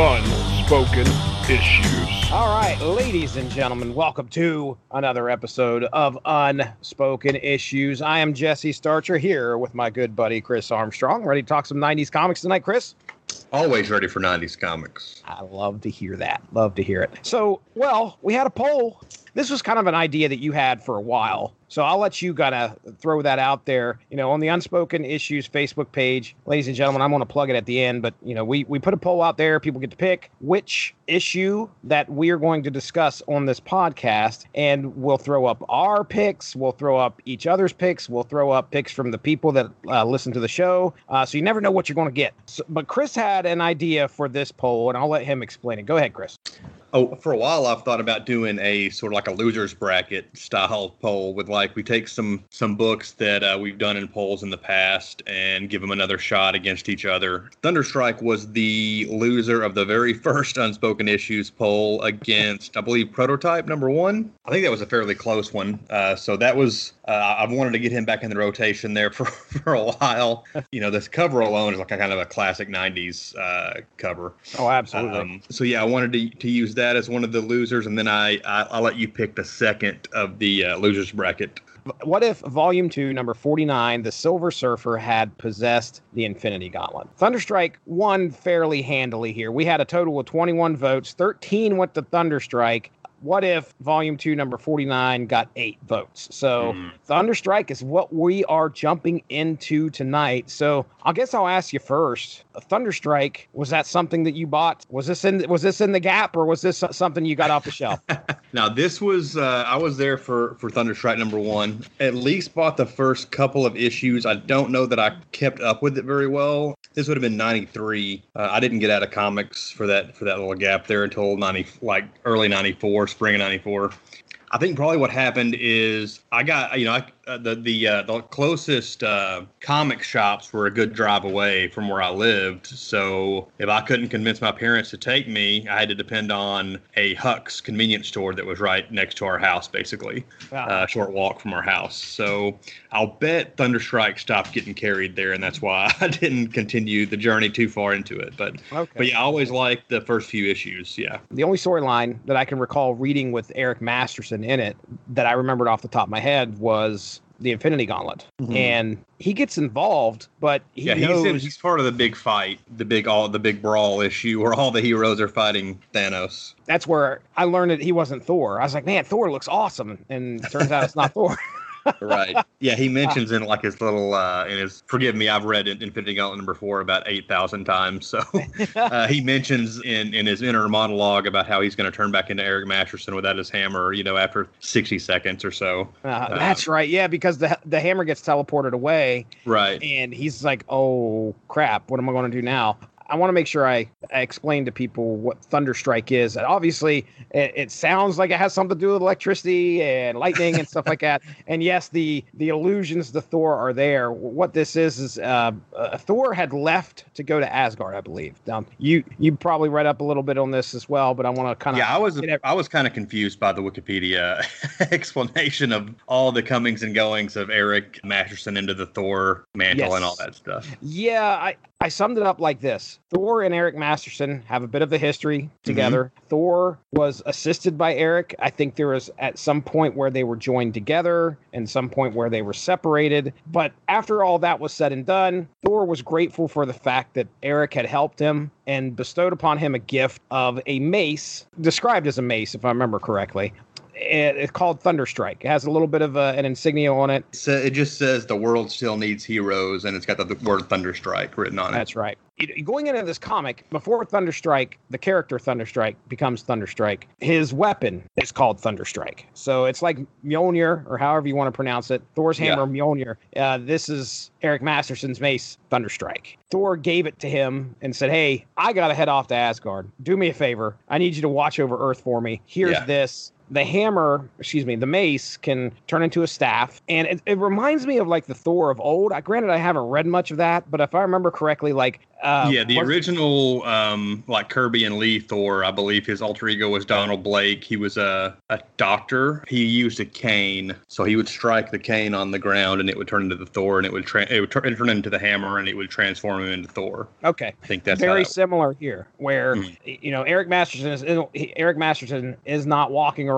Unspoken Issues. All right, ladies and gentlemen, welcome to another episode of Unspoken Issues. I am Jesse Starcher here with my good buddy Chris Armstrong. Ready to talk some 90s comics tonight, Chris? Always ready for 90s comics. I love to hear that. Love to hear it. So, well, we had a poll. This was kind of an idea that you had for a while. So I'll let you kind of throw that out there. You know, on the Unspoken Issues Facebook page, ladies and gentlemen, I'm going to plug it at the end, but you know, we we put a poll out there. People get to pick which issue that we are going to discuss on this podcast, and we'll throw up our picks. We'll throw up each other's picks. We'll throw up picks from the people that uh, listen to the show. Uh, so you never know what you're going to get. So, but Chris had an idea for this poll, and I'll let him explain it. Go ahead, Chris. Oh, for a while I've thought about doing a sort of like a losers bracket style poll with like we take some some books that uh, we've done in polls in the past and give them another shot against each other. Thunderstrike was the loser of the very first unspoken issues poll against I believe prototype number one. I think that was a fairly close one. Uh, so that was uh, I've wanted to get him back in the rotation there for for a while. You know, this cover alone is like a kind of a classic '90s uh, cover. Oh, absolutely. Um, so yeah, I wanted to to use that as one of the losers, and then I, I will let you pick the second of the uh, losers bracket. What if Volume Two, Number Forty Nine, the Silver Surfer had possessed the Infinity Gauntlet? Thunderstrike won fairly handily here. We had a total of twenty one votes. Thirteen went to Thunderstrike what if volume two number 49 got eight votes so mm. thunderstrike is what we are jumping into tonight so i guess i'll ask you first thunderstrike was that something that you bought? Was this in was this in the gap or was this something you got off the shelf? Now this was uh, i was there for for thunderstrike number one. At least bought the first couple of issues. I don't know that i kept up with it very well. This would have been 93 uh, i didn't get out of comics for that for that little gap there until 90 like early 94 spring of 94 I think probably what happened is I got you know I, uh, the the uh, the closest uh, comic shops were a good drive away from where I lived. So if I couldn't convince my parents to take me, I had to depend on a Huck's convenience store that was right next to our house, basically, wow. Uh, short walk from our house. So I'll bet Thunderstrike stopped getting carried there, and that's why I didn't continue the journey too far into it. But okay. but yeah, I always liked the first few issues. Yeah. The only storyline that I can recall reading with Eric Masterson in it that I remembered off the top of my head was the Infinity Gauntlet, mm-hmm. and he gets involved, but he yeah, knows he's, he's part of the big fight, the big all the big brawl issue where all the heroes are fighting Thanos. That's where I learned that he wasn't Thor. I was like, man, Thor looks awesome, and turns out it's not Thor. Right. Yeah, he mentions in like his little uh in his forgive me, I've read Infinity Gauntlet number four about eight thousand times. So uh, he mentions in in his inner monologue about how he's going to turn back into Eric Masterson without his hammer, you know, after sixty seconds or so. Uh, uh, that's right. Yeah, because the the hammer gets teleported away. Right. And he's like, "Oh crap! What am I going to do now?" I want to make sure I, I, explain to people what Thunderstrike is. And obviously, it, it, sounds like it has something to do with electricity and lightning and stuff like that. And yes, the the allusions to Thor are there. What this is is uh, uh, Thor had left to go to Asgard, I believe. Um, you you probably read up a little bit on this as well, but I want to kind of yeah. I was I was kind of confused by the Wikipedia explanation of all the comings and goings of Eric Masterson into the Thor mantle yes. and all that stuff. Yeah, I I summed it up like this Thor and Eric Masterson have a bit of a history together. Mm-hmm. Thor was assisted by Eric. I think there was at some point where they were joined together and some point where they were separated. But after all that was said and done, Thor was grateful for the fact that Eric had helped him and bestowed upon him a gift of a mace, described as a mace, if I remember correctly, it's called Thunderstrike. It has a little bit of a, an insignia on it. So it just says the world still needs heroes, and it's got the, the word Thunderstrike written on it. That's right. Going into this comic, before Thunderstrike, the character Thunderstrike becomes Thunderstrike. His weapon is called Thunderstrike. So it's like Mjolnir, or however you want to pronounce it. Thor's hammer, yeah. Mjolnir. Uh, this is Eric Masterson's mace, Thunderstrike. Thor gave it to him and said, "Hey, I gotta head off to Asgard. Do me a favor. I need you to watch over Earth for me. Here's yeah. this the hammer, excuse me, the mace can turn into a staff. And it, it reminds me of like the Thor of old. I, granted, I haven't read much of that, but if I remember correctly, like uh, yeah, the original, um, like Kirby and Lee Thor, I believe his alter ego was Donald Blake. He was a, a doctor. He used a cane, so he would strike the cane on the ground, and it would turn into the Thor, and it would tra- it would turn, turn into the hammer, and it would transform him into Thor. Okay. I think that's very that- similar here, where Mhm. you know Eric Masterson is Eric Masterson is not walking around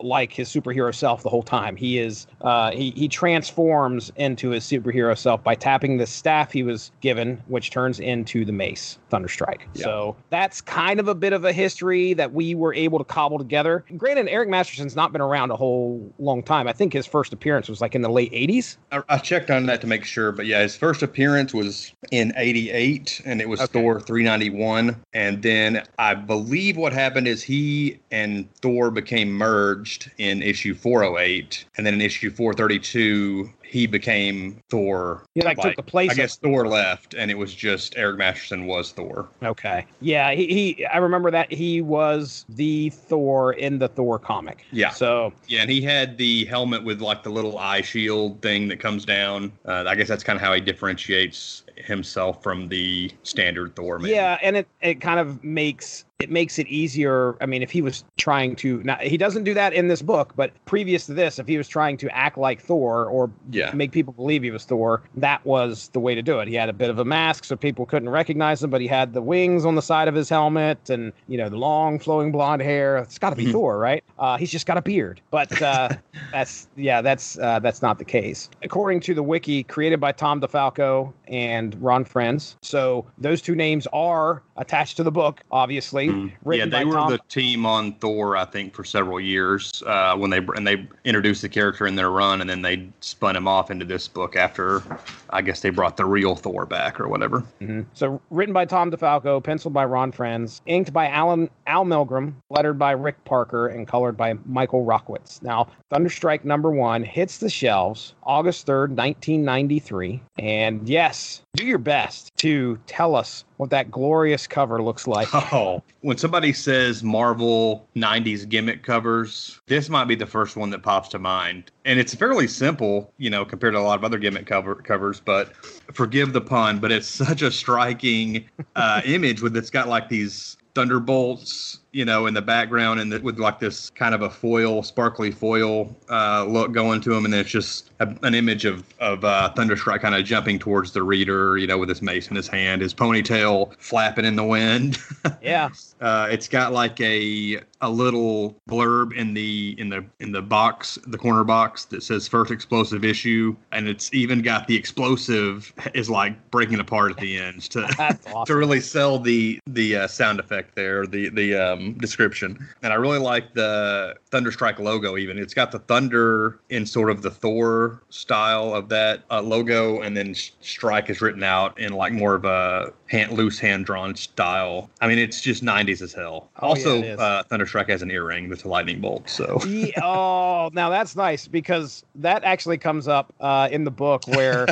like his superhero self the whole time. He is uh, he he transforms into his superhero self by tapping the staff he was given, which turns into the mace Thunderstrike. Yeah. So that's kind of a bit of a history that we were able to cobble together. Granted, Eric Masterson's not been around a whole long time. I think his first appearance was like in the late '80s. I, I checked on that to make sure, but yeah, his first appearance was in '88, and it was Okay. Thor 391. And then I believe what happened is he and Thor became merged in issue 408, and then in issue 432 he became Thor. He like, took the place. I guess Thor left, and it was just Eric Masterson was Thor. Okay. Yeah, he, he I remember that he was the Thor in the Thor comic. Yeah. So Yeah, and he had the helmet with like the little eye shield thing that comes down. Uh, I guess that's kind of how he differentiates himself from the standard Thor. Maybe. yeah, and it, it kind of makes it makes it easier. I mean, if he was trying to now he doesn't do that in this book, but previous to this, if he was trying to act like Thor or Yeah. make people believe he was Thor, that was the way to do it. He had a bit of a mask so people couldn't recognize him, but he had the wings on the side of his helmet and you know the long flowing blonde hair. It's got to be Mhm. Thor, right? Uh, he's just got a beard, but uh, that's yeah, that's uh, that's not the case. According to the wiki created by Tom DeFalco and Ron Frenz, so those two names are attached to the book, obviously. Mm. Yeah, they were Tom- the team on Thor, I think, for several years uh, when they and they introduced the character in their run, and then they spun him off into this book after, I guess they brought the real Thor back or whatever. Mhm. So written by Tom DeFalco, penciled by Ron Frenz, inked by Alan Al Milgrom, lettered by Rick Parker, and colored by Michael Rockwitz. Now, Thunderstrike number one hits the shelves August 3rd, 1993. And yes, do your best to tell us what that glorious cover looks like. Oh, when somebody says Marvel 90s gimmick covers, this might be the first one that pops to mind. And it's fairly simple, you know, compared to a lot of other gimmick cover covers, but forgive the pun, but it's such a striking uh, image with it's got like these thunderbolts, you know, in the background and the, with like this kind of a foil, sparkly foil uh, look going to him. And then it's just a, an image of, of uh, Thunderstrike kind of jumping towards the reader, you know, with his mace in his hand, his ponytail flapping in the wind. Yeah. Uh, it's got like a a little blurb in the in the in the box, the corner box that says first explosive issue, and it's even got the explosive is like breaking apart at the end to That's to really sell the the uh, sound effect there, the the um, description. And I really like the Thunderstrike logo. Even it's got the thunder in sort of the Thor style of that uh, logo, and then strike is written out in like more of a hand, loose hand drawn style. I mean, it's just 90s as hell. Oh, also, is. uh, Thunderstrike has an earring that's a lightning bolt. So Ye- oh, now that's nice because that actually comes up uh, in the book where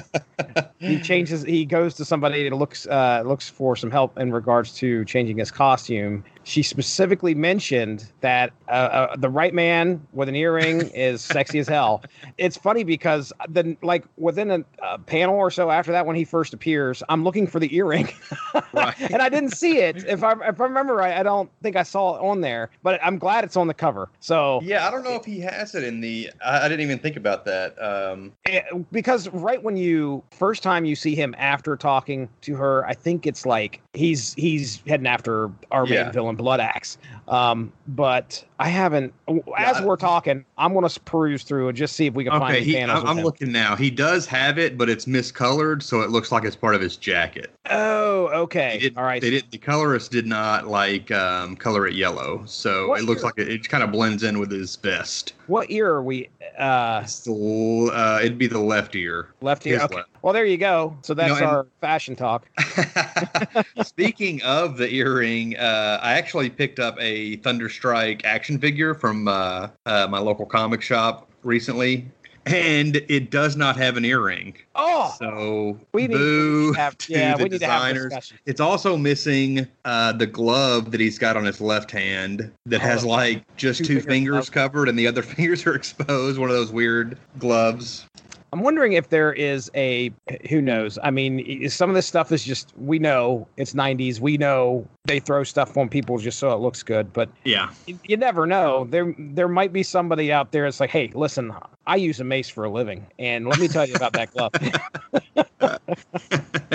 he changes. He goes to somebody that looks uh, looks for some help in regards to changing his costume. She specifically mentioned that uh, uh, the right man with an earring is sexy as hell. It's funny because then, like within a, a panel or so after that, when he first appears, I'm looking for the earring, Right. and I didn't see it. If I if I remember right, I don't think I saw it on there, but I'm glad it's on the cover. So yeah, I don't know if he has it in the. I, I didn't even think about that. Um, Eh, because right when you first time you see him after talking to her, I think it's like he's he's heading after our main Yeah. Blood Axe. Um, but I haven't. As I- we're talking, I'm gonna peruse through and just see if we can find Okay, any he. I'm, I'm looking now. He does have it, but it's miscolored, so it looks like it's part of his jacket. Oh, okay. All right. They did. The colorist did not like um, color it yellow, so What it looks year? like it, it kind of blends in with his vest. What ear are we? Uh, the uh, it'd be the left ear. left ear. Okay. left. Well, there you go. So that's and- our fashion talk. Speaking of the earring, uh, I actually picked up a Thunderstrike action figure from uh, uh, my local comic shop recently, and it does not have an earring. Oh, So we need to have. to Yeah, we need to have designers. discussion. It's also missing uh, the glove that he's got on his left hand that Oh, has like just two two, finger fingers covered and the other fingers are exposed. One of those weird gloves. I'm wondering if there is a who knows. I mean, some of this stuff is just we know it's 90s. We know they throw stuff on people just so it looks good, but yeah, you, you never know. There there might be somebody out there that's like, hey, listen, I use a mace for a living, and let me tell you about that glove.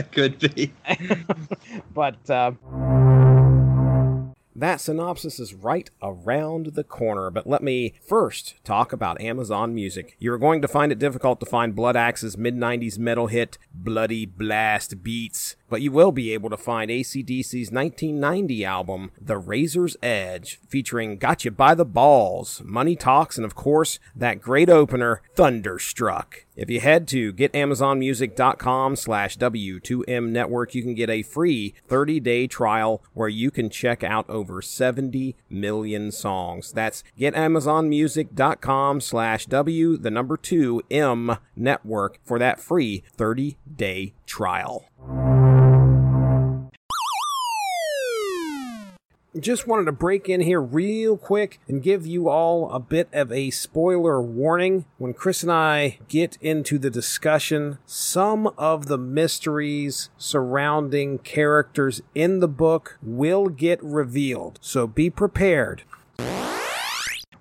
Could be, but. Uh, that synopsis is right around the corner, but let me first talk about Amazon Music. You're going to find it difficult to find Blood Axe's mid 90s metal hit, Bloody Blast Beats, but you will be able to find ACDC's 1990 album, The Razor's Edge, featuring Gotcha by the Balls, Money Talks, and of course, that great opener, Thunderstruck. If you head to getamazonmusic.com slash W2M network, you can get a free 30 day trial where you can check out over 70 million songs. That's getamazonmusic.com slash W, the number 2 M network for that free 30 day trial. Just wanted to break in here real quick and give you all a bit of a spoiler warning. When Chris and I get into the discussion, some of the mysteries surrounding characters in the book will get revealed. So be prepared.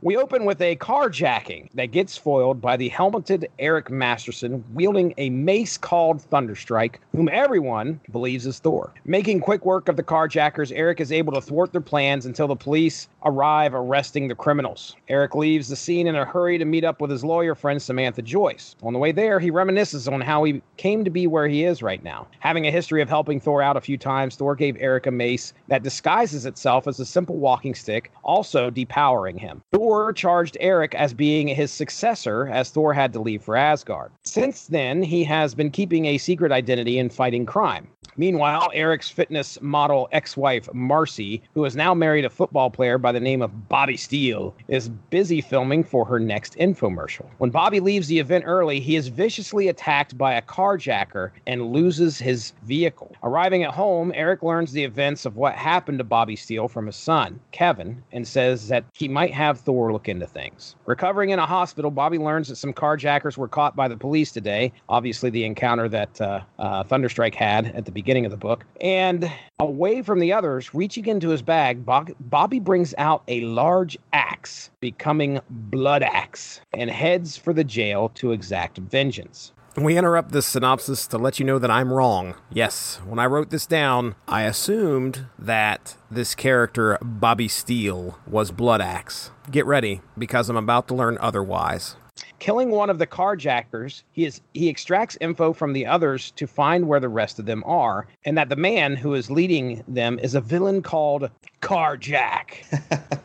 We open with a carjacking that gets foiled by the helmeted Eric Masterson wielding a mace called Thunderstrike, whom everyone believes is Thor. Making quick work of the carjackers, Eric is able to thwart their plans until the police arrive arresting the criminals. Eric leaves the scene in a hurry to meet up with his lawyer friend Samantha Joyce. On the way there, he reminisces on how he came to be where he is right now. Having a history of helping Thor out a few times, Thor gave Eric a mace that disguises itself as a simple walking stick, also depowering him. Thor Thor charged Eric as being his successor, as Thor had to leave for Asgard. Since then, he has been keeping a secret identity and fighting crime. Meanwhile, Eric's fitness model ex wife, Marcy, who is now married a football player by the name of Bobby Steele, is busy filming for her next infomercial. When Bobby leaves the event early, he is viciously attacked by a carjacker and loses his vehicle. Arriving at home, Eric learns the events of what happened to Bobby Steele from his son, Kevin, and says that he might have Thor look into things. Recovering in a hospital, Bobby learns that some carjackers were caught by the police today. Obviously, the encounter that uh, uh, Thunderstrike had at the beginning of the book. And away from the others, reaching into his bag, Bobby brings out a large axe, becoming Blood Axe, and heads for the jail to exact vengeance. We interrupt this synopsis to let you know that I'm wrong. Yes, when I wrote this down, I assumed that this character, Bobby Steele, was Blood Axe. Get ready, because I'm about to learn otherwise. Killing one of the carjackers, he is he extracts info from the others to find where the rest of them are, and that the man who is leading them is a villain called Carjack.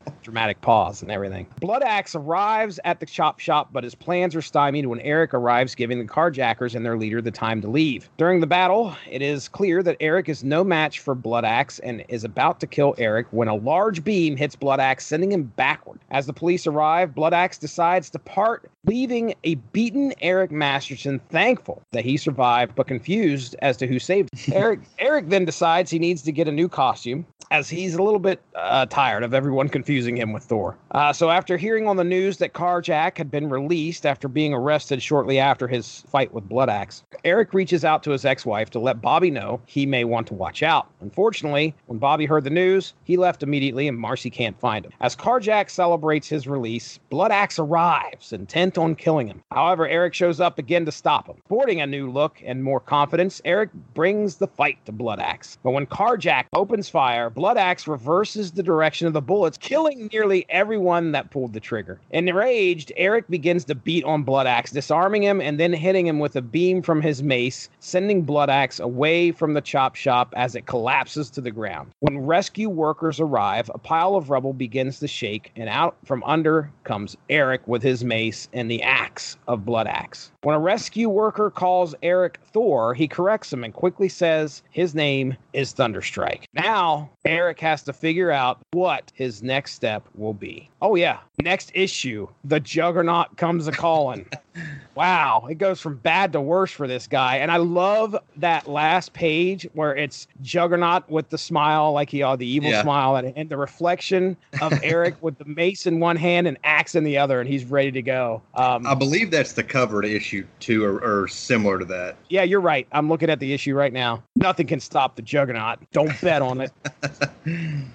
dramatic pause and everything. Blood Axe arrives at the chop shop, but his plans are stymied when Eric arrives, giving the carjackers and their leader the time to leave. During the battle, it is clear that Eric is no match for Blood Axe and is about to kill Eric when a large beam hits Blood Axe, sending him backward. As the police arrive, Blood Axe decides to part, leaving a beaten Eric Masterson thankful that he survived, but confused as to who saved him. Eric Eric then decides he needs to get a new costume, as he's a little bit uh, tired of everyone confusing him with Thor. Uh, so after hearing on the news that Carjack had been released after being arrested shortly after his fight with Blood Axe, Eric reaches out to his ex-wife to let Bobby know he may want to watch out. Unfortunately, when Bobby heard the news, he left immediately and Marcy can't find him. As Carjack celebrates his release, Blood Axe arrives, intent on killing him. However, Eric shows up again to stop him. Sporting a new look and more confidence, Eric brings the fight to Blood Axe. But when Carjack opens fire, Blood Axe reverses the direction of the bullets, killing nearly everyone that pulled the trigger. Enraged, Eric begins to beat on Blood Axe, disarming him and then hitting him with a beam from his mace, sending Blood Axe away from the chop shop as it collapses to the ground. When rescue workers arrive, a pile of rubble begins to shake, and out from under comes Eric with his mace and the axe of Blood Axe. When a rescue worker calls Eric Thor, he corrects him and quickly says his name is Thunderstrike. Now, Eric has to figure out what his next step will be. Oh, yeah. Next issue The Juggernaut Comes a Calling. wow, it goes from bad to worse for this guy. And I love that last page where it's Juggernaut with the smile, like he had the evil Yeah. smile, and, and the reflection of Eric with the mace in one hand and axe in the other, and he's ready to go. Um, I believe that's the cover to issue two or, or similar to that. yeah, you're right. I'm looking at the issue right now. Nothing can stop the Juggernaut. Don't bet on it.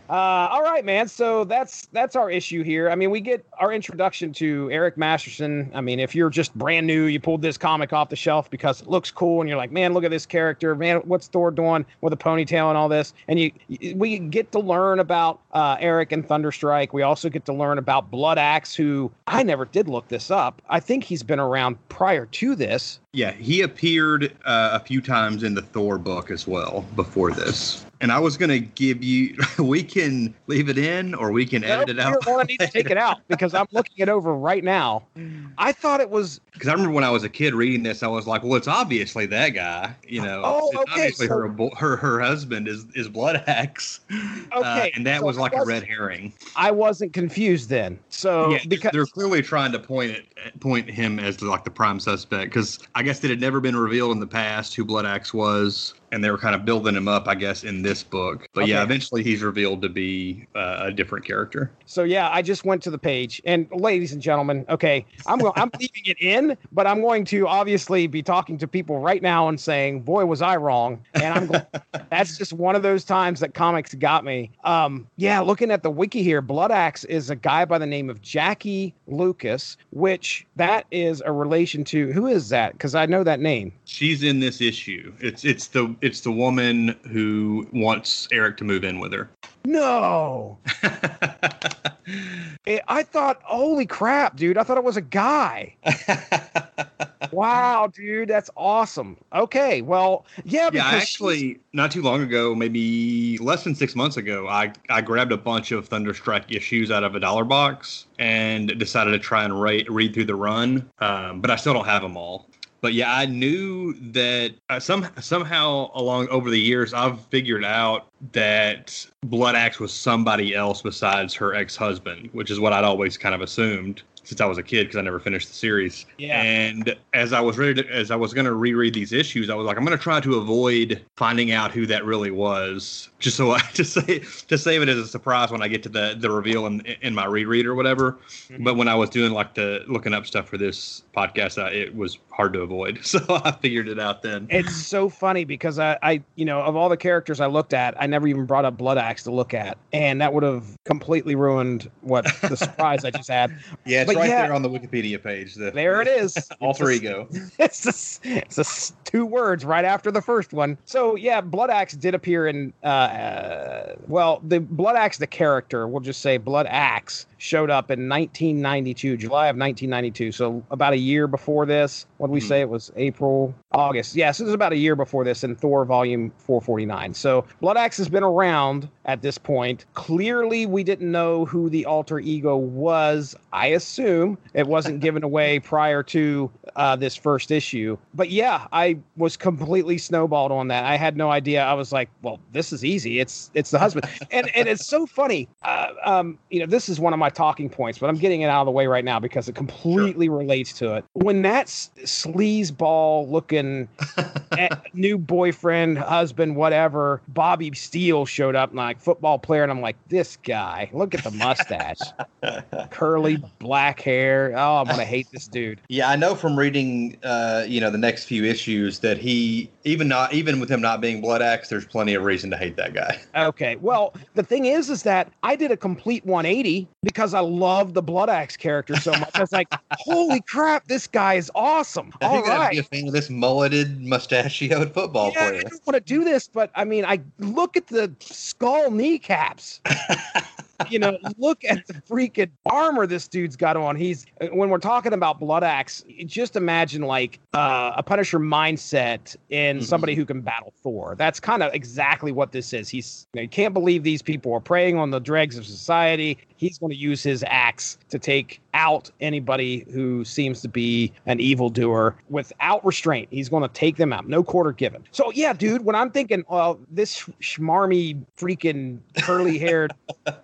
Uh, all right, man. So that's that's our issue here. I mean, we get our introduction to Eric Masterson. I mean, if you're just brand new, you pulled this comic off the shelf because it looks cool, and you're like, man, look at this character. Man, what's Thor doing with a ponytail and all this? And you, we get to learn about uh, Eric and Thunderstrike. We also get to learn about Blood Axe, who I never did look this up. I think he's been around prior to this. Yeah, he appeared uh, a few times in the Thor book as well before this. And I was going to give you, we can leave it in or we can edit it out. To need to take it out because I'm looking it over right now. I thought it was Because I remember when I was a kid reading this, I was like, well, it's obviously that guy. You know, Oh, it's okay, obviously so- her, her her husband is, is Blood Axe. Uh, Okay, and that so was like a red herring. I wasn't confused then. So yeah, because they're clearly trying to point it, point him as like the prime suspect because I guess it had never been revealed in the past who Blood Axe was, and they were kind of building him up, I guess, in this book. But yeah, eventually he's revealed to be uh, a different character. so yeah, I just went to the page and ladies and gentlemen, okay, I'm going I'm leaving it in, but I'm going to obviously be talking to people right now and saying, "Boy, was I wrong." And I'm going that's just one of those times that comics got me. Um yeah, looking at the wiki here, Blood Axe is a guy by the name of Jackie Lukus, which that is a relation to who is that? Cuz I know that name. She's in this issue. It's it's the it's the woman who wants Eric to move in with her. No. It- I thought, holy crap, dude! I thought it was a guy. Wow, dude, that's awesome. Okay, well, yeah, Yeah, because I she's- actually not too long ago, maybe less than six months ago, I I grabbed a bunch of Thunderstrike issues out of a dollar box and decided to try and ra- read through the run, um, but I still don't have them all. But yeah, I knew that uh, some somehow along over the years, I've figured out that Blood Axe was somebody else besides her ex husband, which is what I'd always kind of assumed since I was a kid because I never finished the series. Yeah. And as I was ready to, as I was going to reread these issues, I was like, I'm going to try to avoid finding out who that really was, just so I to say to save it as a surprise when I get to the the reveal in in my reread or whatever. Mhm. But when I was doing like the looking up stuff for this podcast, I, it was hard to avoid, so I figured it out then. it's so funny because I, I, you know, of all the characters I looked at, I never even brought up Blood Axe to look at, and that would have completely ruined what the surprise I just had. Yeah, it's But right yeah. there on the Wikipedia page. The, There it is. Alter It's a- ego. it's just, it's just two words right after the first one. So yeah, Blood Axe did appear in. Uh, uh, well, the Blood Axe, the character, we'll just say Blood Axe, showed up in 1992, July of 1992. So about a year before this. What did we Mhm. say? It was April, August. Yes, it was about a year before this in Thor Volume 449. So Blood Axe has been around at this point. Clearly, we didn't know who the alter ego was. I assume it wasn't given away prior to uh, this first issue. But yeah, I was completely snowballed on that. I had no idea. I was like, well, this is easy. It's it's the husband, and and it's so funny. Uh, um, you know, this is one of my talking points, but I'm getting it out of the way right now because it completely relates to it. When that sleazeball looking new boyfriend, husband, whatever, Bobby Steele showed up, like football player, and I'm like, this guy, look at the mustache, curly black hair. Oh, I'm gonna hate this dude. Yeah, I know from reading, uh, you know, the next few issues that he, even not, even with him not being Blood Axe, there's plenty of reason to hate that guy. Okay. Well, the thing is, is that I did a complete 180 because I love the Blood Axe character so much. I was like, holy crap, this guy is awesome. I All right. be a fan of this mulleted, mustachioed football Yeah, I don't want to do this, but I mean, I look at the skull kneecaps. you know, look at the freaking armor this dude's got on. He's when we're talking about Blood Axe, just imagine like uh, a Punisher mindset in Mhm. somebody who can battle Thor. That's kind of exactly what this is. He's you, know, you can't believe these people are preying on the dregs of society. He's going to use his axe to take out anybody who seems to be an evildoer without restraint. He's going to take them out, no quarter given. So yeah, dude, when I'm thinking, well, this schmarmy freaking curly haired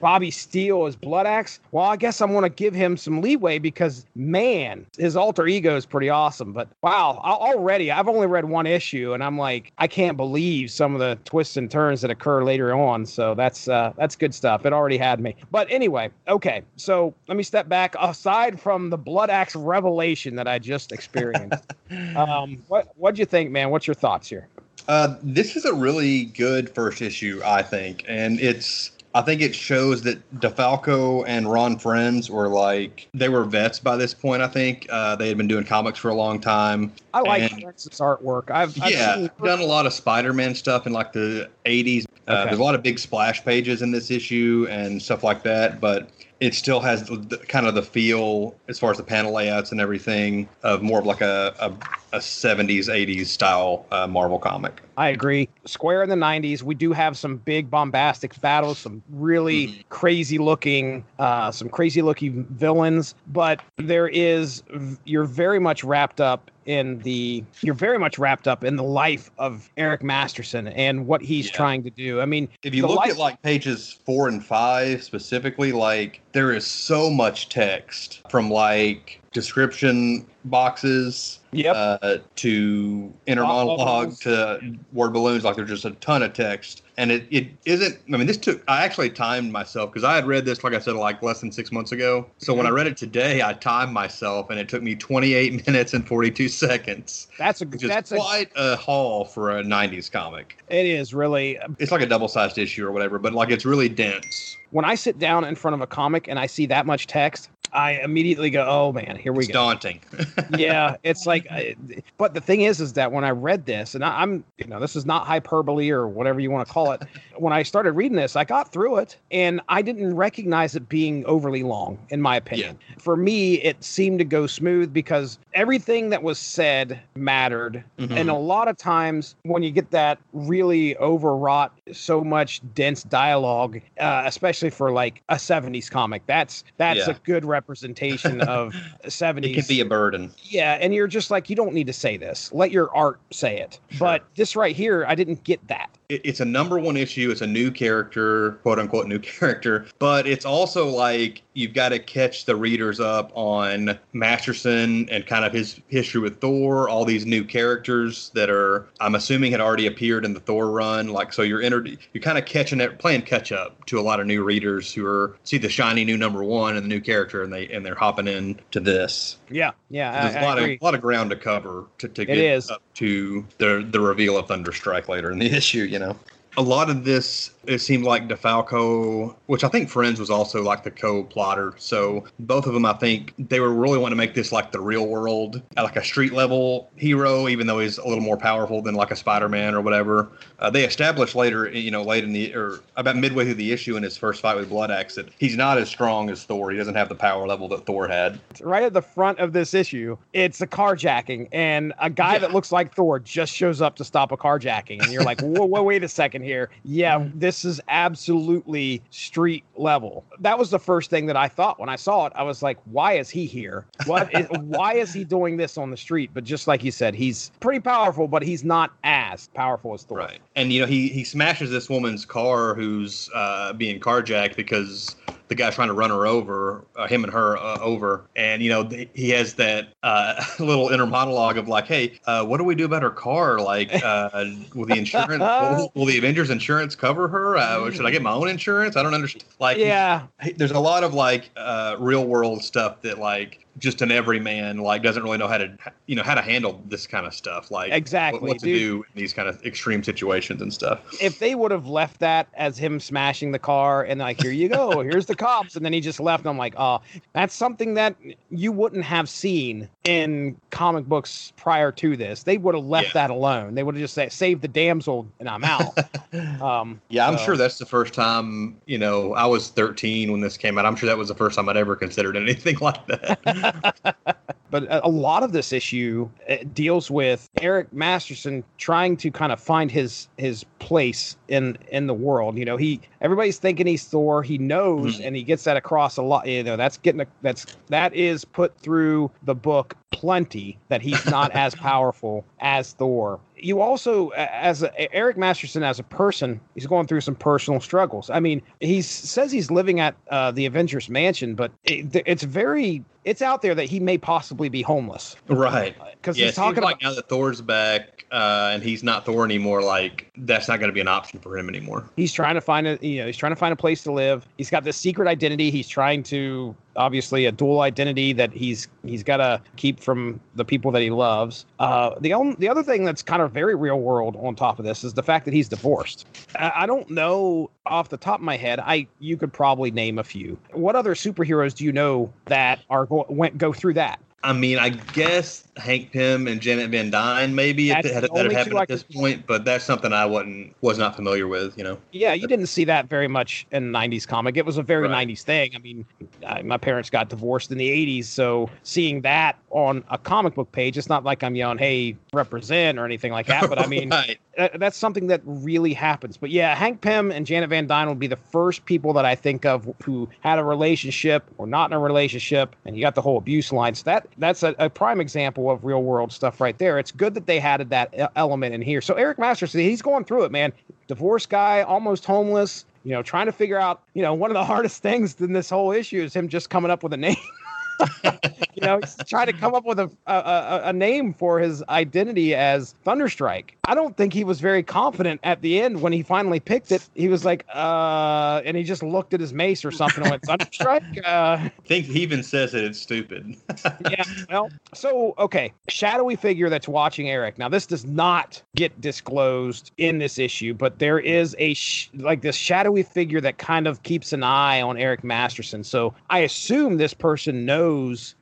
Bobby Steele as Blood Axe. Well, I guess I'm going to give him some leeway because, man, his alter ego is pretty awesome. But wow, already, I've only read one issue and I'm like, I can't believe some of the twists and turns that occur later on. So that's uh, that's good stuff. It already had me. But anyway, okay. So let me step back. Aside from the Blood Axe revelation that I just experienced, um, what what'd you think, man? What's your thoughts here? Uh, this is a really good first issue, I think, and it's I think it shows that DeFalco and Ron Frenz were like they were vets by this point. I think uh, they had been doing comics for a long time. I like Frenz's artwork. I've, I've yeah seen... done a lot of Spider-Man stuff in like the '80s. Uh, okay. There's a lot of big splash pages in this issue and stuff like that, but it still has the, kind of the feel as far as the panel layouts and everything of more of like a, a, a 70s 80s style uh, marvel comic i agree square in the 90s we do have some big bombastic battles some really mm-hmm. crazy looking uh, some crazy looking villains but there is you're very much wrapped up in the you're very much wrapped up in the life of Eric Masterson and what he's yeah. trying to do. I mean, if you look life- at like pages 4 and 5 specifically like there is so much text from like description boxes yep. uh, to inner monologue to word balloons like there's just a ton of text. And it, it isn't i mean this took i actually timed myself because i had read this like i said like less than six months ago. So mm-hmm. when i read it today i timed myself and it took me 28 minutes and 42 seconds that's a that's quite a, a haul for a 90s comic. It is really it's like a double-sized issue or whatever but like it's really dense. When I sit down in front of a comic and I see that much text, I immediately go, "Oh man, here we it's go." Daunting. yeah, it's like, but the thing is, is that when I read this, and I, am you know, this is not hyperbole or whatever you want to call it. when I started reading this, I got through it, and I didn't recognize it being overly long, in my opinion. Yeah. For me, it seemed to go smooth because everything that was said mattered, mm-hmm. and a lot of times when you get that really overwrought, so much dense dialogue, uh, especially for like a '70s comic, that's that's yeah. a good representation of 70s. It can be a burden. Yeah, and you're just like, you don't need to say this. Let your art say it. Sure. But this right here, I didn't get that it's a number one issue. It's a new character, quote unquote, new character. But it's also like you've got to catch the readers up on Masterson and kind of his history with Thor, all these new characters that are, I'm assuming, had already appeared in the Thor run. Like, so you're entered, you're kind of catching it, playing catch up to a lot of new readers who are see the shiny new number one and the new character, and they and they're hopping in to this. Yeah, yeah. There's I, a lot of a lot of ground to cover to, to get up to the the reveal of Thunderstrike later in the issue. You know a lot of this it seemed like DeFalco, which I think Frenz was also like the co-plotter. So both of them, I think they were really wanting to make this like the real world, like a street level hero, even though he's a little more powerful than like a Spider-Man or whatever. Uh, they established later, you know, late in the or about midway through the issue in his first fight with Blood Axe that he's not as strong as Thor. He doesn't have the power level that Thor had. Right at the front of this issue, it's a carjacking, and a guy yeah. that looks like Thor just shows up to stop a carjacking, and you're like, whoa, whoa, wait a second here. Yeah, this is absolutely street level. That was the first thing that I thought when I saw it. I was like, why is he here? What is why is he doing this on the street? But just like you said, he's pretty powerful, but he's not as powerful as Thor. Right. And you know, he he smashes this woman's car who's uh, being carjacked because the guy trying to run her over, uh, him and her uh, over, and you know th- he has that uh, little inner monologue of like, "Hey, uh, what do we do about her car? Like, uh, will the insurance, will, will, the Avengers insurance cover her? Uh, should I get my own insurance? I don't understand." Like, yeah, there's a lot of like real world stuff that like just an everyman like doesn't really know how to you know how to handle this kind of stuff like exactly what, what to Dude, do in these kind of extreme situations and stuff. If they would have left that as him smashing the car and like here you go here's the cops and then he just left i'm like oh that's something that you wouldn't have seen in comic books prior to this. They would have left yeah. that alone. They would have just said save the damsel and i'm out. Um, yeah i'm so. sure that's the first time you know i was 13 when this came out. I'm sure that was the first time i'd ever considered anything like that but a lot of this issue deals with Eric Masterson trying to kind of find his his place in in the world. You know, he everybody's thinking he's Thor. He knows, mm-hmm. and he gets that across a lot. You know, that's getting a, that's that is put through the book plenty that he's not as powerful as Thor. You also, as a, Eric Masterson as a person, he's going through some personal struggles. I mean, he says he's living at uh, the Avengers Mansion, but it, it's very it's out there that he may possibly be homeless. Right. Because Yeah, he's talking like about now that Thor's back uh, and he's not Thor anymore, like that's not going to be an option for him anymore. he's trying to find a you know he's trying to find a place to live. He's got this secret identity. He's trying to obviously a dual identity that he's he's got to keep from the people that he loves. Uh, the only the other thing that's kind of very real world on top of this is the fact that he's divorced. I, I don't know off the top of my head. I you could probably name a few. What other superheroes do you know that are go went go through that? I mean, I guess Hank Pym and Janet Van Dyne maybe if it had, that had happened at this could- point, but that's something I wasn't was not familiar with. You know, Yeah, you didn't see that very much in 90s comic. It was a very Right. 90s thing. I mean, I, my parents got divorced in the 80s, so seeing that on a comic book page, it's not like I'm yelling, hey, represent or anything like that. But I mean, right. That, that's something that really happens. But yeah, Hank Pym and Janet Van Dyne would be the first people that I think of who had a relationship or not in a relationship, and you got the whole abuse line. So that that's a, a prime example of real world stuff right there. It's good that they added that element in here. So Eric Masters, he's going through it, man. Divorced guy, almost homeless. You know, trying to figure out. You know, one of the hardest things in this whole issue is him just coming up with a name. you know, he's trying to come up with a, a a a name for his identity as Thunderstrike. I don't think he was very confident at the end when he finally picked it. He was like, uh, and he just looked at his mace or something and went, Thunderstrike? Uh, I think he even says that it's stupid. yeah. Well, so okay, shadowy figure that's watching Eric. Now, this does not get disclosed in this issue, but there is a sh- like this shadowy figure that kind of keeps an eye on Eric Masterson. So I assume this person knows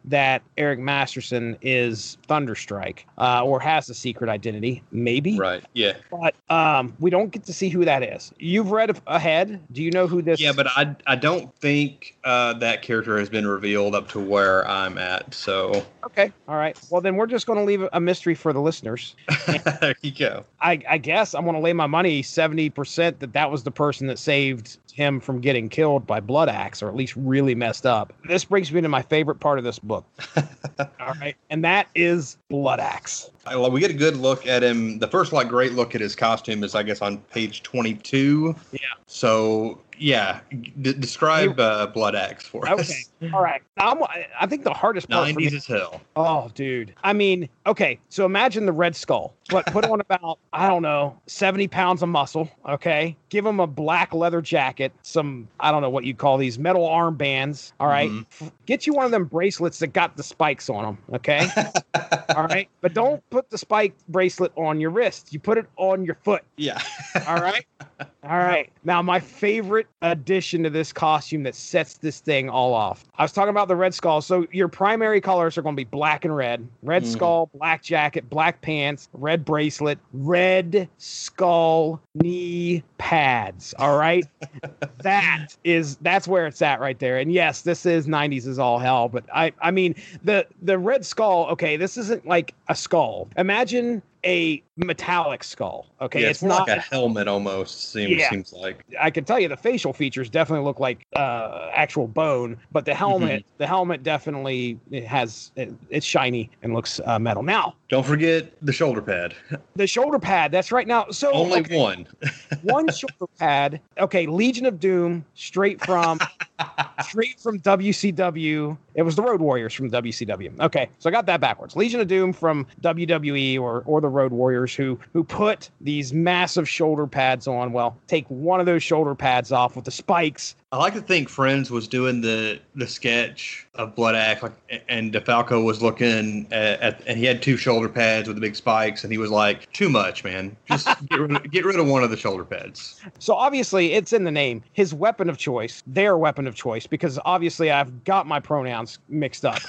that Eric Masterson is Thunderstrike, uh, or has a secret identity, maybe. right. Yeah. But um, we don't get to see who that is. You've read ahead. Do you know who this? Yeah, but I I don't think uh, that character has been revealed up to where I'm at. So okay, all right. Well, then we're just going to leave a mystery for the listeners. there you go. I, I guess I'm going to lay my money 70% that that was the person that saved him from getting killed by Blood Axe, or at least really messed up. This brings me to my favorite part of this book. All right. And that is Blood Axe. I- well, we get a good look at him. The first like great look at his costume is I guess on page 22. Yeah. So yeah, d- describe uh, Blood Axe for us. Okay. All right. I'm, I think the hardest part for me 90s as hell. Oh, dude. I mean, okay. So imagine the Red Skull, but put on about, I don't know, 70 pounds of muscle. Okay. Give him a black leather jacket, some, I don't know what you call these metal armbands. All right? Mhm. F- Get you one of them bracelets that got the spikes on them. Okay. all right. But don't put the spike bracelet on your wrist. You put it on your foot. Yeah. All right. All right. Now, my favorite addition to this costume that sets this thing all off. I was talking about the Red Skull. So, your primary colors are going to be black and red red Mhm. skull, black jacket, black pants, red bracelet, red skull knee pads. All right. that is, that's where it's at right there. And yes, this is 90s is all hell. But I, I mean, the, the Red Skull, okay, this isn't like a skull. Imagine a metallic skull. Okay. yeah, it's, it's, not like a helmet almost. Seems Yeah. seems like. I can tell you the facial features definitely look like uh, actual bone, but the helmet, the helmet definitely it has it, it's shiny and looks uh, metal. Now Don't forget the shoulder pad. the shoulder pad. That's right. Now, so Only okay, one. one shoulder pad. Okay, Legion of Doom, straight from straight from WCW. It was the Road Warriors from WCW. Okay, so I got that backwards. Legion of Doom from WWE or or the Road Warriors who who put these massive shoulder pads on. Well, take one of those shoulder pads off with the spikes. I like to think Frenz was doing the the sketch of Blood Axe, like, and DeFalco was looking at, at, and he had two shoulder pads with the big spikes, and he was like, "Too much, man. Just get rid of, get rid of one of the shoulder pads." So obviously it's in the name. His weapon of choice, their weapon of choice, because obviously I've got my pronouns mixed up.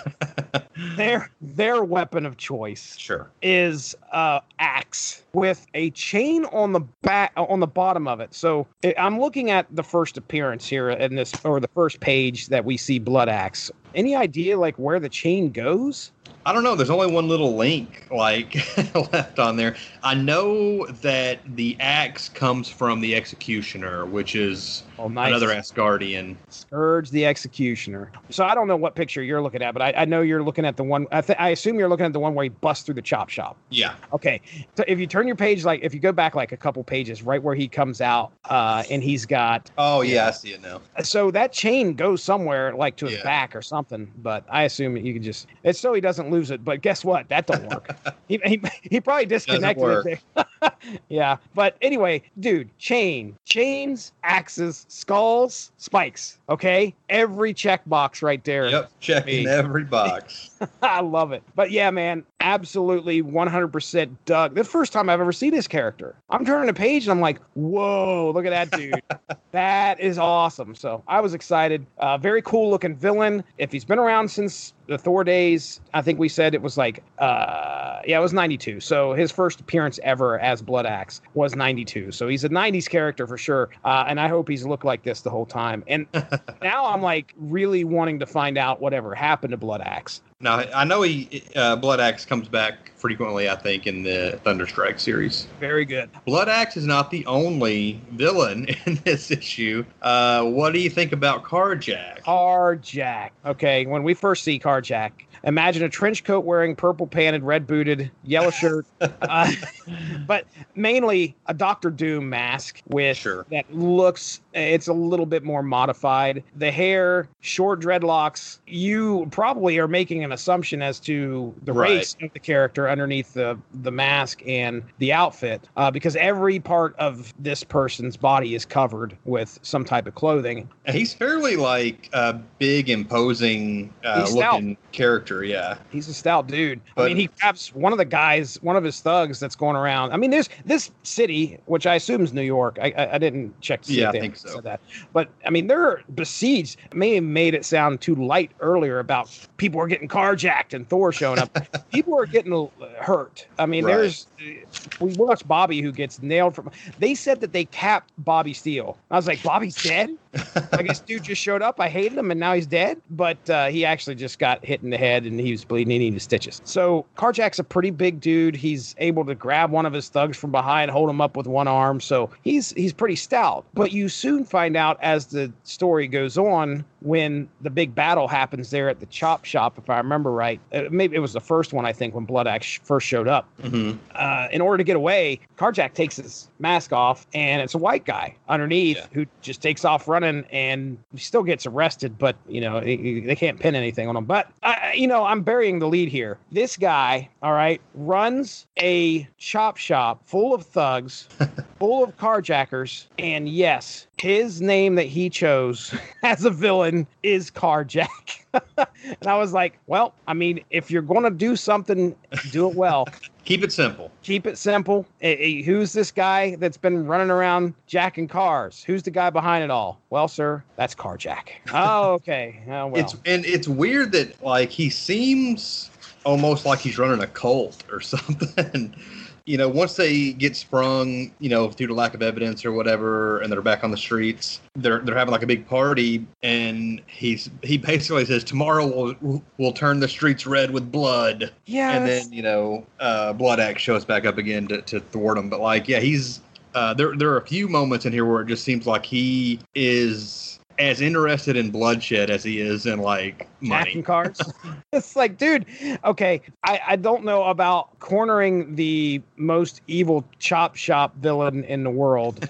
their their weapon of choice Sure. is uh axe with a chain on the back on the bottom of it. So I'm looking at the first appearance here in this or the first page that we see blood axe Any idea like where the chain goes? I don't know. There's only one little link like left on there. I know that the axe comes from the executioner, which is Oh, nice. another Asgardian. Skurge the Executioner. So I don't know what picture you're looking at, but I, I know you're looking at the one. I, th- I assume you're looking at the one where he busts through the chop shop. Yeah. Okay. So if you turn your page, like if you go back like a couple pages, right where he comes out, uh, and he's got Oh yeah, I see it now. so that chain goes somewhere like to his Yeah. back or something. But I assume you can just it's so he doesn't lose it. But guess what? That don't work. he, he he probably disconnected it. yeah. But anyway, dude, chain, chains, axes, skulls, spikes. Okay, every checkbox right there. Yep, checking Me. every box. I love it. But yeah, man, absolutely 100% Doug. The first time I've ever seen this character. I'm turning a page and I'm like, whoa, look at that dude. that is awesome. So I was excited. Uh, very cool looking villain. If he's been around since the Thor days, I think we said it was like, uh, yeah, it was 92. So his first appearance ever as Blood Axe was 92. So he's a 90s character for sure. Uh, and I hope he's looked like this the whole time. And now I'm like really wanting to find out whatever happened to Blood Axe. Now I know he uh, Blood Axe comes back frequently. I think in the Thunderstrike series. Very good. Blood Axe is not the only villain in this issue. Uh, what do you think about Carjack? Carjack. Okay, when we first see Carjack, imagine a trench coat wearing, purple panted, red booted, yellow shirt, uh, but mainly a Doctor Doom mask with Sure. that looks. It's a little bit more modified. The hair, short dreadlocks. You probably are making an assumption as to the Right. race of the character underneath the the mask and the outfit, uh, because every part of this person's body is covered with some type of clothing. He's fairly like a big, imposing uh, He's stout. looking character. Yeah. He's a stout dude. I mean, he grabs one of the guys, one of his thugs that's going around. I mean, there's this city, which I assume is New York. I, I, I didn't check to see Yeah, if I think so. said that. But I mean, they're besieged. May have made it sound too light earlier about people are getting carjacked and Thor showing up. people are getting hurt. I mean, Right. there's we watched Bobby who gets nailed from. They said that they capped Bobby Steele. I was like, Bobby's dead. I guess dude just showed up. I hated him, and now he's dead. But uh, he actually just got hit in the head, and he was bleeding. He needed stitches. So Carjack's a pretty big dude. He's able to grab one of his thugs from behind, hold him up with one arm. So he's he's pretty stout. But you soon find out as the story goes on when the big battle happens there at the chop shop, if I remember right. Uh, maybe it was the first one, I think, when Blood Axe first showed up hmm uh, in order to get away, Carjack takes his mask off, and it's a white guy underneath Yeah. who just takes off running, and he still gets arrested. But you know he- he- they can't pin anything on him. But I, you know I'm burying the lead here. This guy, all right, runs a chop shop full of thugs, full of carjackers, and yes, his name that he chose as a villain is Carjack. and I was like, well, I mean, if you're going to do something, do it well Keep it simple. keep it simple. Eh, eh, who's this guy that's been running around jacking cars? Who's the guy behind it all? Well, sir, that's Carjack. Oh, okay. Oh, well. It's and it's weird that like he seems almost like he's running a cult or something. You know, once they get sprung, you know, due to lack of evidence or whatever, and they're back on the streets, they're they're having like a big party, and he's he basically says tomorrow we'll we'll turn the streets red with blood, yeah. and then you know, uh, Blood Axe shows back up again to, to thwart him. But like, yeah, he's uh, there. There are a few moments in here where it just seems like he is as interested in bloodshed as he is in like money. jacking cars. it's like, dude, okay, I, I don't know about cornering the most evil chop shop villain in the world.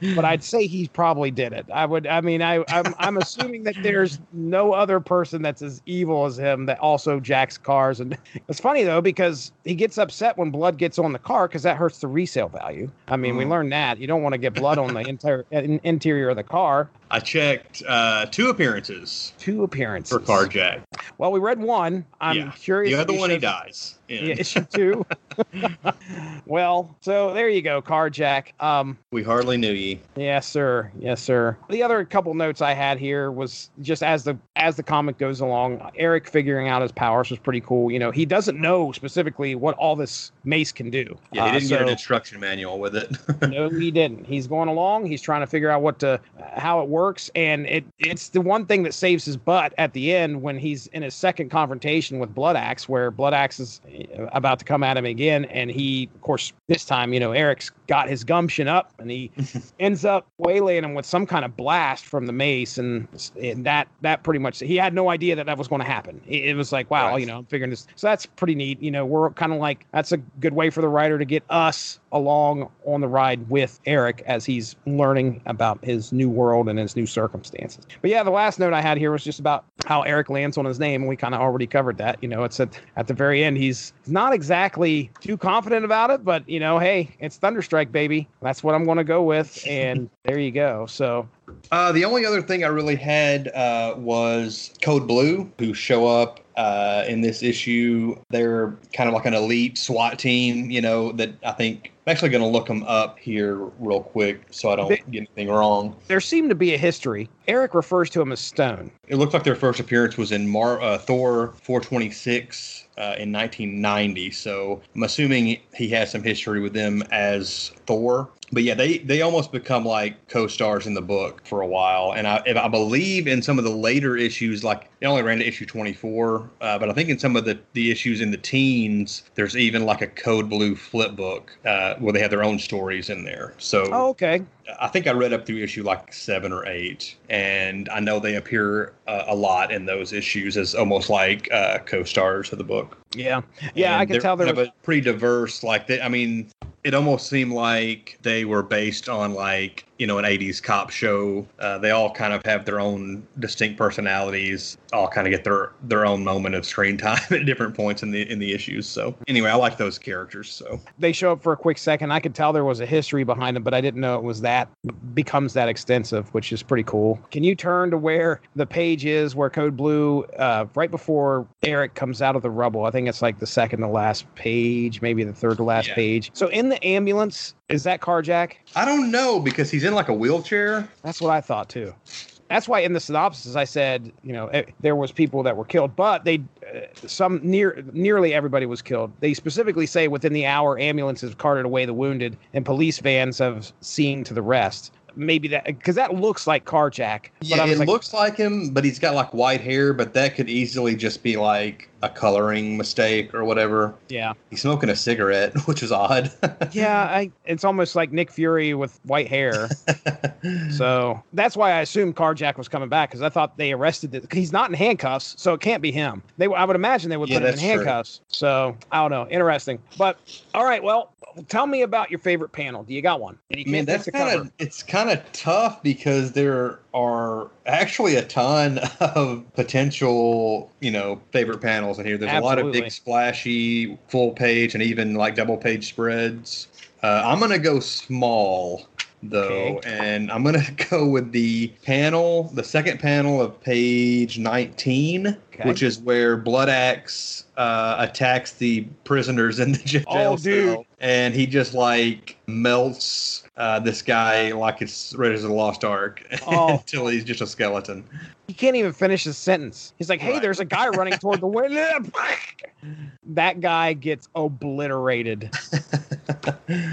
But I'd say he probably did it. I would. I mean, I, I'm, I'm assuming that there's no other person that's as evil as him that also jacks cars. And it's funny though because he gets upset when blood gets on the car because that hurts the resale value. I mean, we Mhm. learned that you don't want to get blood on the entire in, interior of the car. I checked uh, two appearances Two appearances for Carjack. Well, we read one. I'm Yeah. curious. The other you had the one he dies. in. Yeah, issue two. well, so there you go, Carjack. Um, we hardly knew ye. Yes, sir. Yes, sir. The other couple notes I had here was just as the as the comic goes along, Eric figuring out his powers was pretty cool. You know, he doesn't know specifically what all this mace can do. Yeah, he Uh, didn't get an instruction manual with it. no, he didn't. He's going along. He's trying to figure out what to, how it works, and it it's the one thing that saves his butt at the end when he's in his second confrontation with Blood Axe, where Blood Axe is uh, about to come at him again, and he, of course, this time, you know, Eric's got his gumption up, and he ends up waylaying him with some kind of blast from the mace, and, and that that pretty much he had no idea that that was going to happen. It, it was like, wow, Right. you know, I'm figuring this. So that's pretty neat. You know, we're kind of like that's a good way for the writer to get us along on the ride with Eric as he's learning about his new world and his new circumstances. But yeah, the last note I had here was just about how Eric lands on his name, and we kind of already covered that. You know, it's at at the very end. He's not exactly too confident about it, but you know, hey, it's Thunderstrike, baby. That's what I'm going to go with, and there you go. So Uh, the only other thing I really had uh, was Code Blue, who show up uh, in this issue. They're kind of like an elite SWAT team, you know, that I think I'm actually going to look them up here real quick so I don't They- get anything wrong. there seemed to be a history. Eric refers to him as Stone. It looks like their first appearance was in Mar- uh, Thor 426 uh, in 1990. So I'm assuming he has some history with them as Thor. But yeah, they, they almost become like co-stars in the book for a while, and I if I believe in some of the later issues, like they only ran to issue 24, uh, but I think in some of the the issues in the teens, there's even like a Code Blue flip book uh, where they have their own stories in there. So Oh, okay. I think I read up through issue like seven or eight, and I know they appear uh, a lot in those issues as almost like uh, co-stars of the book. Yeah. Yeah, And I can tell they're kind was of a pretty diverse. Like they, I mean, it almost seemed like they were based on like you know an 80s cop show uh, they all kind of have their own distinct personalities all kind of get their their own moment of screen time at different points in the in the issues so anyway i like those characters so they show up for a quick second. I could tell there was a history behind them, but I didn't know it was that becomes that extensive, which is pretty cool. Can you turn to where the page is where Code Blue, uh, right before Eric comes out of the rubble? I think it's like the second to last page, maybe the third to last Yeah. page. So in the ambulance, is that Carjack? i don't know because he's in like a wheelchair That's what I thought too. That's why in the synopsis I said, you know, eh, there was people that were killed, but they, uh, some near nearly everybody was killed. They specifically say within the hour ambulances carted away the wounded and police vans have seen to the rest. Maybe that because that looks like Carjack. Yeah, it like, looks like him, but he's got like white hair, but that could easily just be like a coloring mistake or whatever. yeah, He's smoking a cigarette, which is odd. yeah. I, it's almost like Nick Fury with white hair. So that's why I assumed Carjack was coming back because I thought they arrested it. He's not in handcuffs, so it can't be him. They, I would imagine they would Yeah, put him in true. handcuffs. So I don't know. Interesting. But all right, well, tell me about your favorite panel. Do you got one? You I mean, that's kind of it's kind of tough because there are actually a ton of potential, you know, favorite panels in here. There's a lot of big splashy full page and even like double page spreads. Uh, I'm gonna go small though, Okay. and I'm gonna go with the panel, the second panel of page 19, Okay. which is where Blood Axe uh, attacks the prisoners in the jail Oh, dude. cell, and he just like melts uh, this guy like it's Raiders of the Lost Ark Oh. until he's just a skeleton. He can't even finish his sentence. He's like, "Hey, Right. there's a guy running toward the window." that guy gets obliterated.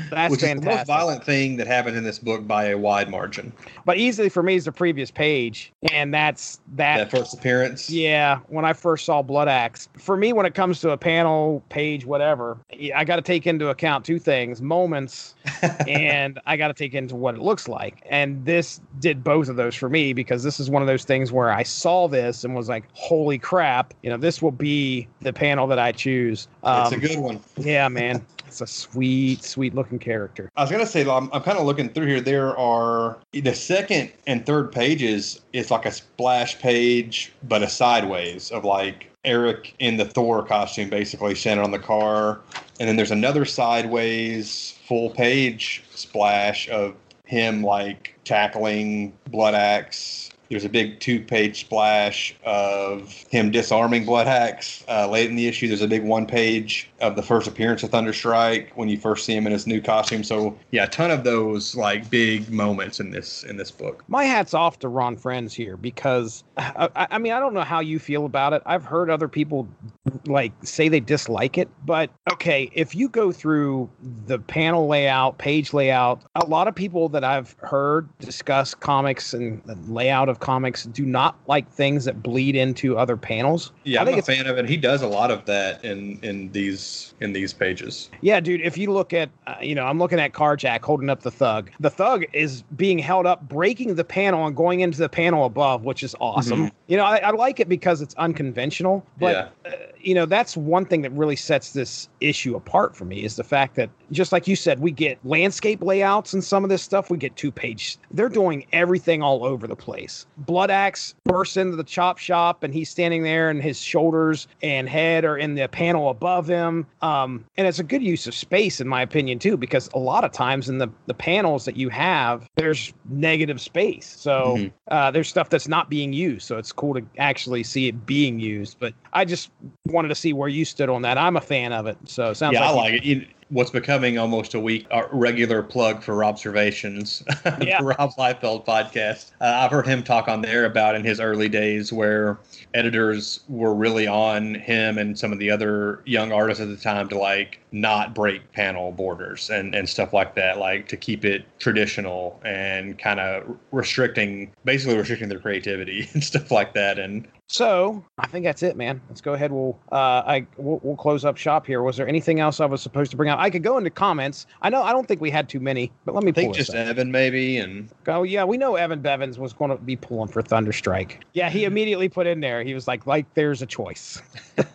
That's Which is the most violent thing that happened in this book by a wide margin. But easily for me is the previous page, and that's that. That first appearance. Yeah, when I first saw Blood Axe, for me, when it comes to a panel, page, whatever, I got to take into account two things: moments, and I got to take into what it looks like. And this did both of those for me because this is one of those things where I saw this and was like, "Holy crap!" You know, this will be the panel that I choose. it's a Um, good one. yeah, man, it's a sweet, sweet looking character. I was gonna say I'm, I'm kind of looking through here. There are the second and third pages is like a splash page, but a sideways of like Eric in the Thor costume, basically standing on the car, and then there's another sideways full page splash of him like tackling Blood Axe there's a big two-page splash of him disarming Blood Axe uh, late in the issue. There's a big one-page of the first appearance of Thunderstrike when you first see him in his new costume. So yeah, a ton of those like big moments in this in this book. My hat's off to Ron Frenz here because I, I mean I don't know how you feel about it. I've heard other people like say they dislike it, but okay, if you go through the panel layout, page layout, a lot of people that I've heard discuss comics and the layout of comics do not like things that bleed into other panels. Yeah, I I'm think a fan of it. He does a lot of that in in these in these pages. Yeah, dude. If you look at, uh, you know, I'm looking at Carjack holding up the thug. The thug is being held up, breaking the panel and going into the panel above, which is awesome. Mhm. You know, I, I like it because it's unconventional. But uh, you know, that's one thing that really sets this issue apart for me is the fact that, just like you said, we get landscape layouts and some of this stuff. We get two page. They're doing everything all over the place. Blood Axe bursts into the chop shop and he's standing there, and his shoulders and head are in the panel above him. Um, and it's a good use of space, in my opinion, too, because a lot of times in the the panels that you have, there's negative space. So Mhm. uh, there's stuff that's not being used. So it's cool to actually see it being used. But I just wanted to see where you stood on that. I'm a fan of it. So it sounds yeah, like I you- like it. You- what's becoming almost a week a regular plug for Robservations Yeah. the rob Liefeld podcast uh, i've heard him talk on there about in his early days where editors were really on him and some of the other young artists at the time to like not break panel borders and, and stuff like that like to keep it traditional and kind of restricting basically restricting their creativity and stuff like that and So I think that's it, man. Let's go ahead. We'll uh, I we'll, we'll close up shop here. Was there anything else I was supposed to bring up? I could go into comments. I know I don't think we had too many, but let me i think pull just up. evan maybe and Oh yeah, we know Evan Bevins was going to be pulling for Thunderstrike. Yeah, he immediately put in there. He was like, like there's a choice. I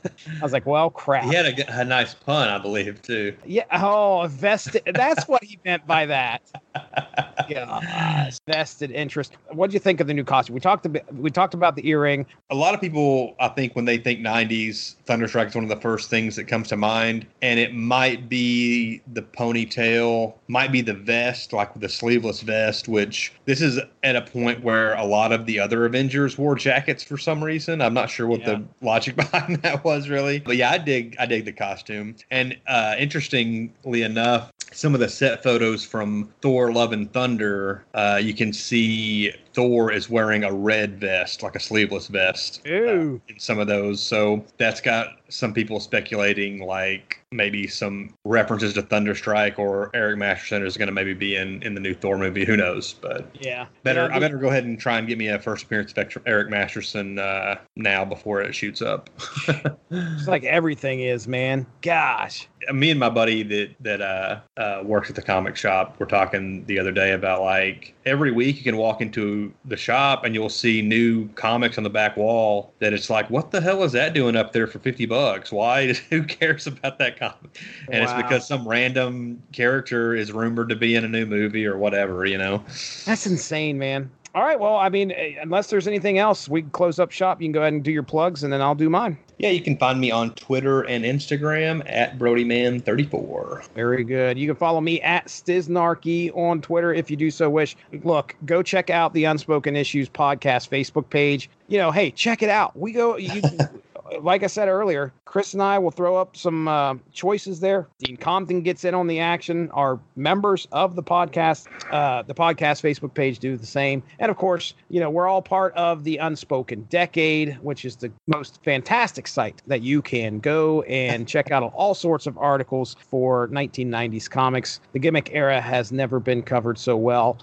was like, well, crap. he had a nice pun i believe too Yeah. Oh, vested. That's what he meant by that. Gosh, vested interest. What do you think of the new costume? We talked about we talked about the earring. a lot of people, I think, when they think 90s, Thunderstrike is one of the first things that comes to mind. And it might be the ponytail, might be the vest, like the sleeveless vest, which this is at a point where a lot of the other Avengers wore jackets for some reason. I'm not sure what Yeah. the logic behind that was really. But yeah, I dig I dig the costume. And uh, interestingly enough, some of the set photos from Thor Love and Thunder, uh, you can see Thor is wearing a red vest, like a sleeveless vest. Ooh. in some of those. So that's got some people speculating like maybe some references to Thunderstrike or Eric Masterson is going to maybe be in, in the new Thor movie. Who knows? But Yeah. better Yeah, I better go ahead and try and get me a first appearance of Eric Masterson uh, now before it shoots up. It's like everything is, man. Gosh. me and my buddy that that uh, uh, works at the comic shop were talking the other day about like every week you can walk into the shop and you'll see new comics on the back wall that it's like what the hell is that doing up there for 50 bucks why who cares about that comic and Wow. it's because some random character is rumored to be in a new movie or whatever you know That's insane, man. All right. Well, I mean, eh, unless there's anything else, we can close up shop. You can go ahead and do your plugs, and then I'll do mine. yeah you can find me on twitter and instagram at brodyman34 Very good. You can follow me at Stiznarky on Twitter if you do so wish. Look, go check out the Unspoken Issues podcast Facebook page. You know, hey, check it out. We go. You, like I said earlier, Chris and I will throw up some uh, choices there. Dean Compton gets in on the action. Our members of the podcast, uh, the podcast Facebook page, do the same. And of course, you know, we're all part of the Unspoken Decade, which is the most fantastic site that you can go and check out all sorts of articles for 1990s comics. The gimmick era has never been covered so well.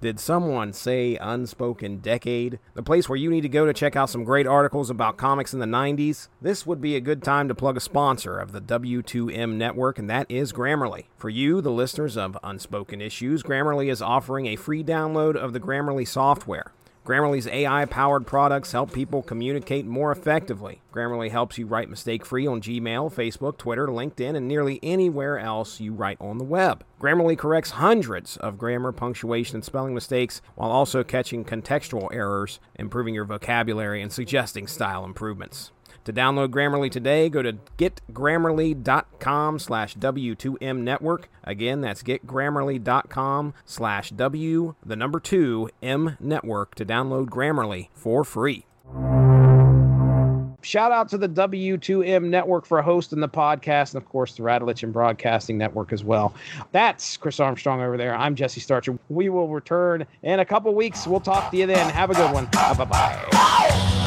Did someone say Unspoken Decade? The place where you need to go to check out some great articles about comics in the 90s? This would be a good time to plug a sponsor of the W2M network, and that is Grammarly. For you, the listeners of Unspoken Issues, Grammarly is offering a free download of the Grammarly software. Grammarly's AI powered products help people communicate more effectively. Grammarly helps you write mistake free on Gmail, Facebook, Twitter, LinkedIn, and nearly anywhere else you write on the web. Grammarly corrects hundreds of grammar, punctuation, and spelling mistakes while also catching contextual errors, improving your vocabulary, and suggesting style improvements. To download Grammarly today, go to getgrammarly.com slash W2M network. Again, that's getgrammarly.com slash W, the number two, M network to download Grammarly for free. Shout out to the W2M network for hosting the podcast, and of course, the Radulich and Broadcasting Network as well. That's Chris Armstrong over there. I'm Jesse Starcher. We will return in a couple weeks. We'll talk to you then. Have a good one. Bye bye.